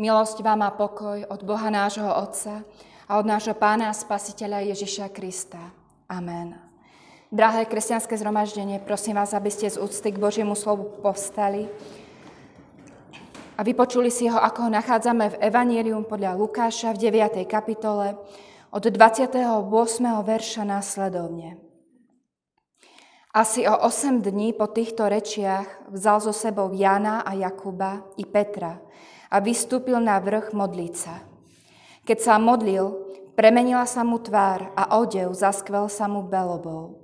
Milosť vám a pokoj od Boha nášho Otca a od nášho Pána a Spasiteľa Ježiša Krista. Amen. Drahé kresťanské zhromaždenie, prosím vás, aby ste z úcty k Božiemu slovu povstali a vypočuli si ho, ako ho nachádzame v Evangelium podľa Lukáša v 9. kapitole od 28. verša následovne. Asi o 8 dní po týchto rečiach vzal so sebou Jana a Jakuba i Petra a vystúpil na vrch modliť sa. Keď sa modlil, premenila sa mu tvár a odev zaskvel sa mu belobou.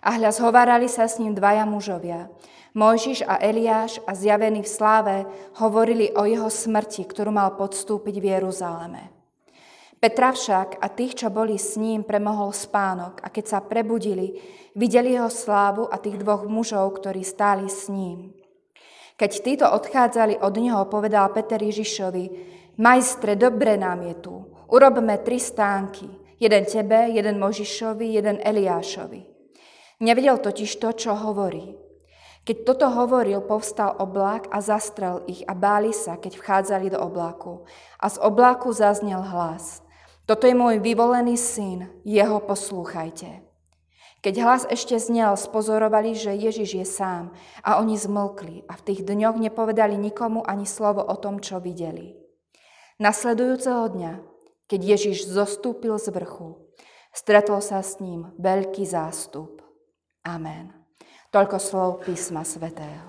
A hľa zhovárali sa s ním dvaja mužovia. Mojžiš a Eliáš a zjavení v sláve hovorili o jeho smrti, ktorú mal podstúpiť v Jeruzaleme. Petra však a tých, čo boli s ním, premohol spánok a keď sa prebudili, videli jeho slávu a tých dvoch mužov, ktorí stáli s ním. Keď títo odchádzali od neho, povedal Peter Ježišovi, majstre, dobre nám je tu, urobme tri stánky, jeden tebe, jeden Možišovi, jeden Eliášovi. Nevedel totiž to, čo hovorí. Keď toto hovoril, povstal oblák a zastrel ich a báli sa, keď vchádzali do obláku. A z obláku zaznel hlas. Toto je môj vyvolený syn, jeho poslúchajte. Keď hlas ešte znel, spozorovali, že Ježiš je sám a oni zmlkli a v tých dňoch nepovedali nikomu ani slovo o tom, čo videli. Nasledujúceho dňa, keď Ježiš zostúpil z vrchu, stretol sa s ním veľký zástup. Amen. Toľko slov písma svätého.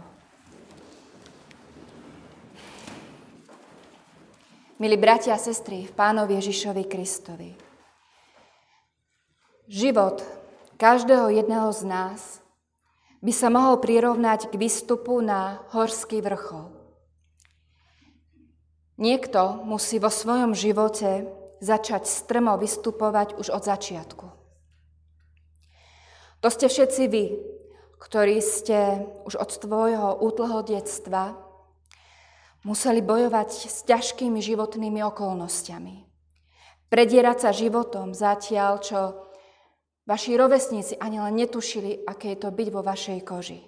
Milí bratia a sestry v Pánovi Ježišovi Kristovi. Život každého jedného z nás by sa mohol prirovnať k výstupu na horský vrchol. Niekto musí vo svojom živote začať strmo vystupovať už od začiatku. To ste všetci vy, ktorí ste už od svojho útleho detstva museli bojovať s ťažkými životnými okolnostiami. Predierať sa životom zatiaľ, čo Vaši rovesníci ani len netušili, aké je to byť vo vašej koži.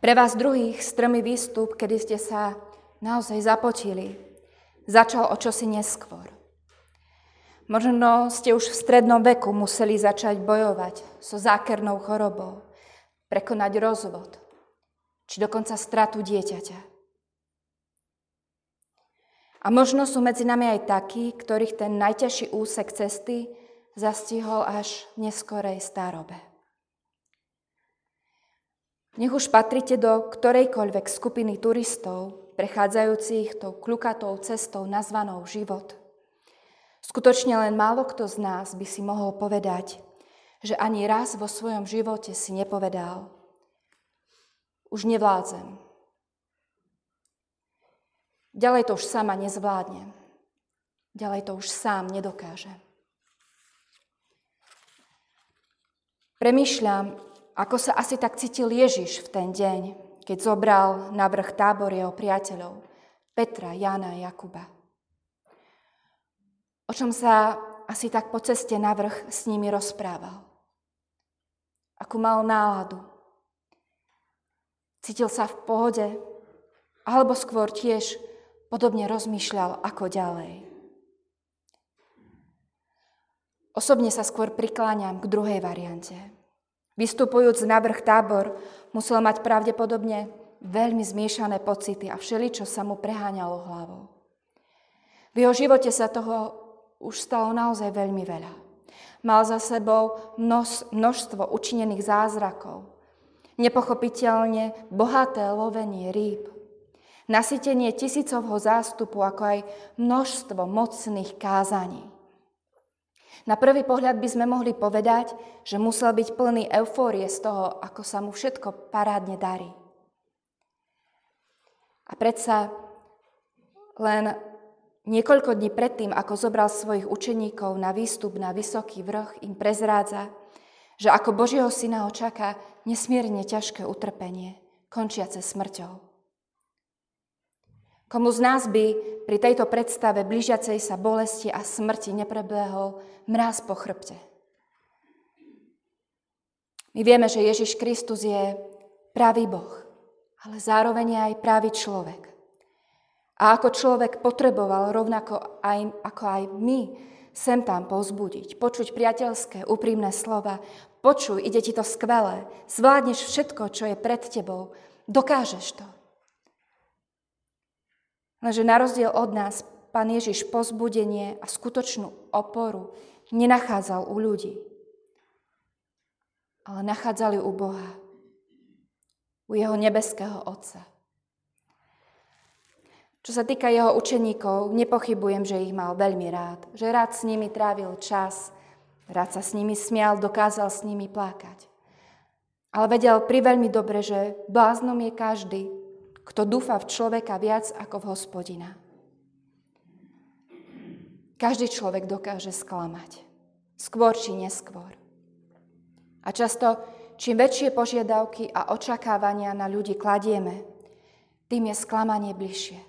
Pre vás druhých strmý výstup, kedy ste sa naozaj zapotili, začal o čosi neskôr. Možno ste už v strednom veku museli začať bojovať so zákernou chorobou, prekonať rozvod, či dokonca stratu dieťaťa. A možno sú medzi nami aj takí, ktorých ten najťažší úsek cesty zastihol až v neskorej starobe. Nech už patrite do ktorejkoľvek skupiny turistov, prechádzajúcich tou kľukatou cestou nazvanou život. Skutočne len málo kto z nás by si mohol povedať, že ani raz vo svojom živote si nepovedal, už nevládzem, Ďalej to už sama nezvládne. Ďalej to už sám nedokáže. Premýšľam, ako sa asi tak cítil Ježiš v ten deň, keď zobral na vrch tábor jeho priateľov, Petra, Jana a Jakuba. O čom sa asi tak po ceste na vrch s nimi rozprával. Akú mal náladu. Cítil sa v pohode, alebo skôr tiež podobne rozmýšľal, ako ďalej. Osobne sa skôr prikláňam k druhej variante. Vystupujúc na vrch tábor, musel mať pravdepodobne veľmi zmiešané pocity a všeličo sa mu preháňalo hlavou. V jeho živote sa toho už stalo naozaj veľmi veľa. Mal za sebou množ, množstvo učinených zázrakov, nepochopiteľne bohaté lovenie rýb, nasytenie tisícovho zástupu, ako aj množstvo mocných kázaní. Na prvý pohľad by sme mohli povedať, že musel byť plný eufórie z toho, ako sa mu všetko parádne darí. A predsa len niekoľko dní predtým, ako zobral svojich učeníkov na výstup na vysoký vrch, im prezrádza, že ako Božieho syna ho čaká nesmierne ťažké utrpenie, končiace smrťou. Komu z nás by pri tejto predstave blížiacej sa bolesti a smrti neprebehol mráz po chrbte? My vieme, že Ježiš Kristus je pravý Boh, ale zároveň aj pravý človek. A ako človek potreboval rovnako aj, ako aj my sem tam povzbudiť, počuť priateľské, úprimné slova, počuj, ide ti to skvelé, zvládneš všetko, čo je pred tebou, dokážeš to. Lenže na rozdiel od nás, pán Ježiš pozbudenie a skutočnú oporu nenachádzal u ľudí, ale nachádzali u Boha, u jeho nebeského Otca. Čo sa týka jeho učeníkov, nepochybujem, že ich mal veľmi rád. Že rád s nimi trávil čas, rád sa s nimi smial, dokázal s nimi plakať. Ale vedel priveľmi dobre, že bláznom je každý, kto dúfa v človeka viac ako v hospodina. Každý človek dokáže sklamať. Skôr či neskôr. A často, čím väčšie požiadavky a očakávania na ľudí kladieme, tým je sklamanie bližšie.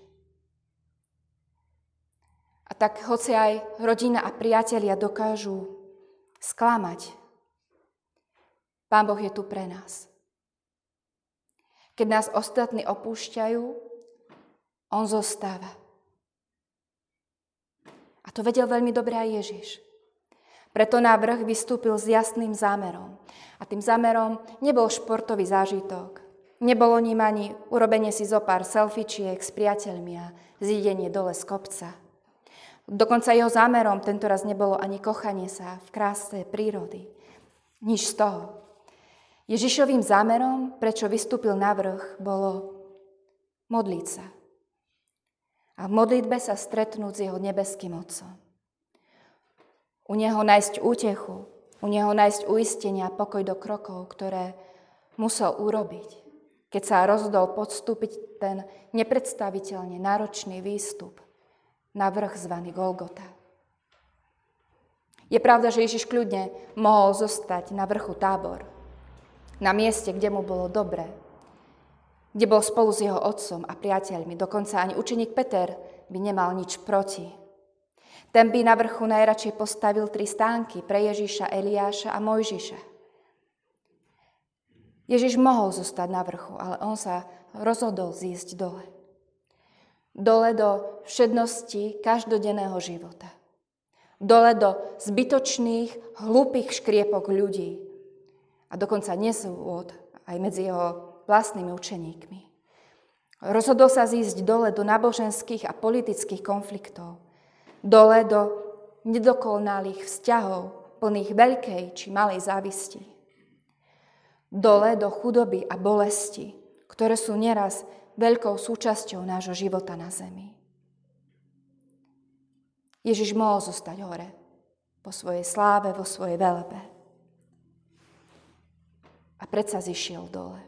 A tak hoci aj rodina a priatelia dokážu sklamať, Pán Boh je tu pre nás. Keď nás ostatní opúšťajú, On zostáva. A to vedel veľmi dobre aj Ježiš. Preto na vrch vystúpil s jasným zámerom. A tým zámerom nebol športový zážitok. Nebolo ním ani urobenie si zo pár selfičiek s priateľmi a zídenie dole z kopca. Dokonca jeho zámerom tento raz nebolo ani kochanie sa v kráse prírody. Nič z toho. Ježišovým zámerom, prečo vystúpil na vrch, bolo modliť sa. A v modlitbe sa stretnúť s jeho nebeským Otcom. U neho nájsť útechu, u neho nájsť uistenia a pokoj do krokov, ktoré musel urobiť, keď sa rozhodol podstúpiť ten nepredstaviteľne náročný výstup na vrch zvaný Golgota. Je pravda, že Ježiš kľudne mohol zostať na vrchu tábor, na mieste, kde mu bolo dobre, kde bol spolu s jeho otcom a priateľmi. Dokonca ani učeník Peter by nemal nič proti. Ten by na vrchu najradšej postavil tri stánky pre Ježiša, Eliáša a Mojžiša. Ježiš mohol zostať na vrchu, ale on sa rozhodol zísť dole dole do všednosti každodenného života. Dole do zbytočných, hlúpých škriepok ľudí a dokonca nesúvod aj medzi jeho vlastnými učeníkmi. Rozhodol sa zísť dole do náboženských a politických konfliktov. Dole do nedokonalých vzťahov, plných veľkej či malej závisti. Dole do chudoby a bolesti, ktoré sú nieraz veľkou súčasťou nášho života na zemi. Ježiš mohol zostať hore, po svojej sláve, vo svojej velebe. A predsa zišiel dole.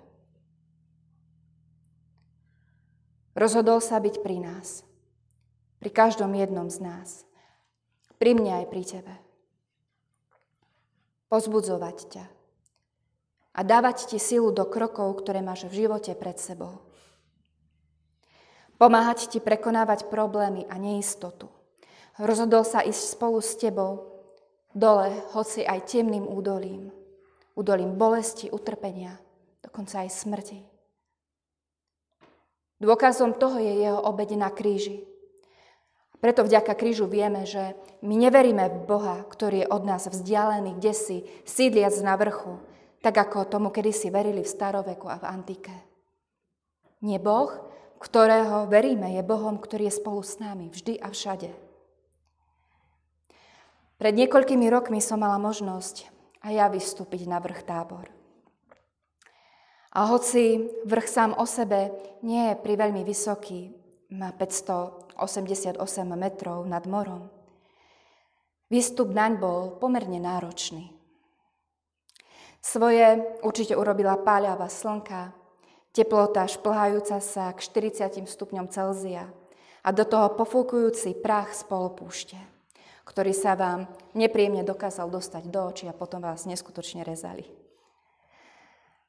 Rozhodol sa byť pri nás, pri každom jednom z nás, pri mne aj pri tebe. Pozbudzovať ťa a dávať ti silu do krokov, ktoré máš v živote pred sebou. Pomáhať ti prekonávať problémy a neistotu. Rozhodol sa ísť spolu s tebou dole, hoci aj temným údolím. Údolím bolesti, utrpenia, dokonca aj smrti. Dôkazom toho je jeho obeď na kríži. Preto vďaka krížu vieme, že my neveríme v Boha, ktorý je od nás vzdialený, kde si, sídliac na vrchu, tak ako tomu kedysi verili v staroveku a v antike. Nie Boh, ktorého veríme, je Bohom, ktorý je spolu s nami vždy a všade. Pred niekoľkými rokmi som mala možnosť aj ja vystúpiť na vrch tábor. A hoci vrch sám o sebe nie je priveľmi vysoký, má 588 metrov nad morom, výstup naň bol pomerne náročný. Svoje určite urobila páľava slnka, teplota šplhajúca sa k 40 stupňom Celzia a do toho pofúkujúci prach z polopúšte, ktorý sa vám nepríjemne dokázal dostať do očí a potom vás neskutočne rezali.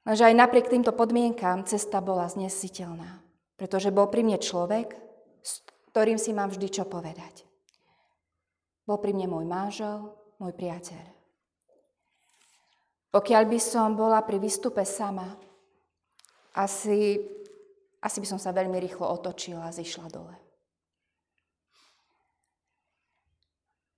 Lenže aj napriek týmto podmienkám cesta bola znesiteľná, pretože bol pri mne človek, s ktorým si mám vždy čo povedať. Bol pri mne môj manžel, môj priateľ. Pokiaľ by som bola pri výstupe sama, asi asi by som sa veľmi rýchlo otočila a zišla dole.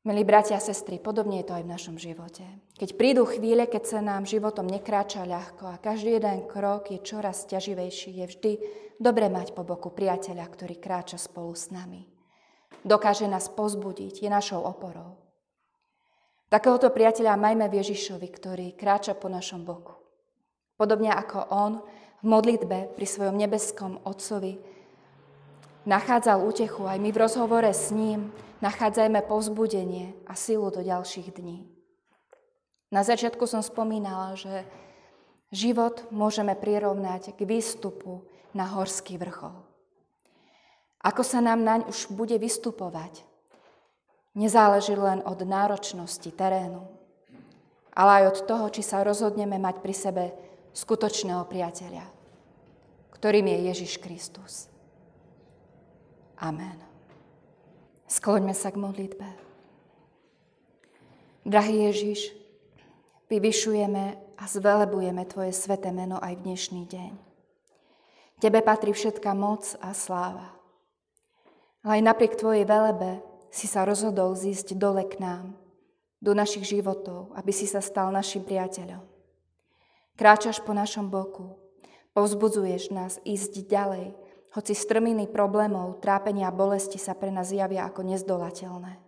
Milí bratia a sestry, podobne je to aj v našom živote. Keď prídu chvíle, keď sa nám životom nekráča ľahko a každý jeden krok je čoraz ťaživejší, je vždy dobre mať po boku priateľa, ktorý kráča spolu s nami. Dokáže nás pozbudiť, je našou oporou. Takéhoto priateľa majme v Ježišovi, ktorý kráča po našom boku. Podobne ako on v modlitbe pri svojom nebeskom Otcovi nachádzal útechu, aj my v rozhovore s ním nachádzajme povzbudenie a silu do ďalších dní. Na začiatku som spomínala, že život môžeme prirovnať k výstupu na horský vrchol. Ako sa nám naň už bude vystupovať, nezáleží len od náročnosti terénu, ale aj od toho, či sa rozhodneme mať pri sebe skutočného priateľa, ktorým je Ježiš Kristus. Amen. Skloňme sa k modlitbe. Drahý Ježiš, vyvyšujeme a zvelebujeme Tvoje sveté meno aj v dnešný deň. Tebe patrí všetká moc a sláva. Ale aj napriek Tvojej velebe si sa rozhodol zísť dole k nám, do našich životov, aby si sa stal našim priateľom. Kráčaš po našom boku, povzbudzuješ nás ísť ďalej, hoci strminy problémov, trápenia a bolesti sa pre nás javia ako nezdolateľné.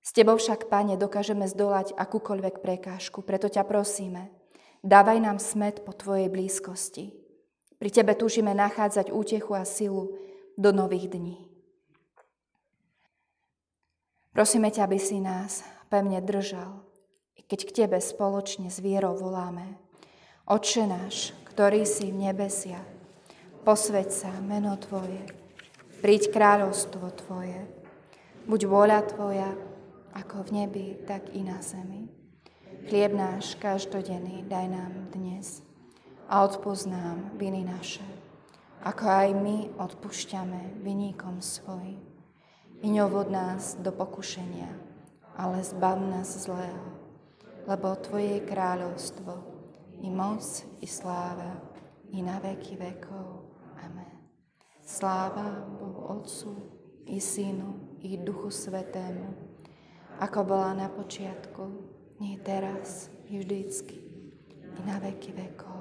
S Tebou však, Pane, dokážeme zdolať akúkoľvek prekážku, preto ťa prosíme, dávaj nám smet po Tvojej blízkosti. Pri Tebe túžime nachádzať útechu a silu do nových dní. Prosíme ťa, aby si nás pevne držal, keď k Tebe spoločne s vierou voláme. Oče náš, ktorý si v nebesiach, posveď sa meno Tvoje, príď kráľovstvo Tvoje, buď vôľa Tvoja, ako v nebi, tak i na zemi. Chlieb náš každodenný daj nám dnes a odpoznám viny naše, ako aj my odpúšťame viníkom svojim. I neovod nás do pokušenia, ale zbav nás zlého, lebo Tvoje je kráľovstvo, i moc, i sláva, i na veky vekov. Sláva Bohu Otcu i Synu i Duchu Svetému, ako bola na počiatku, nie teraz, i vždycky, i na veky vekov.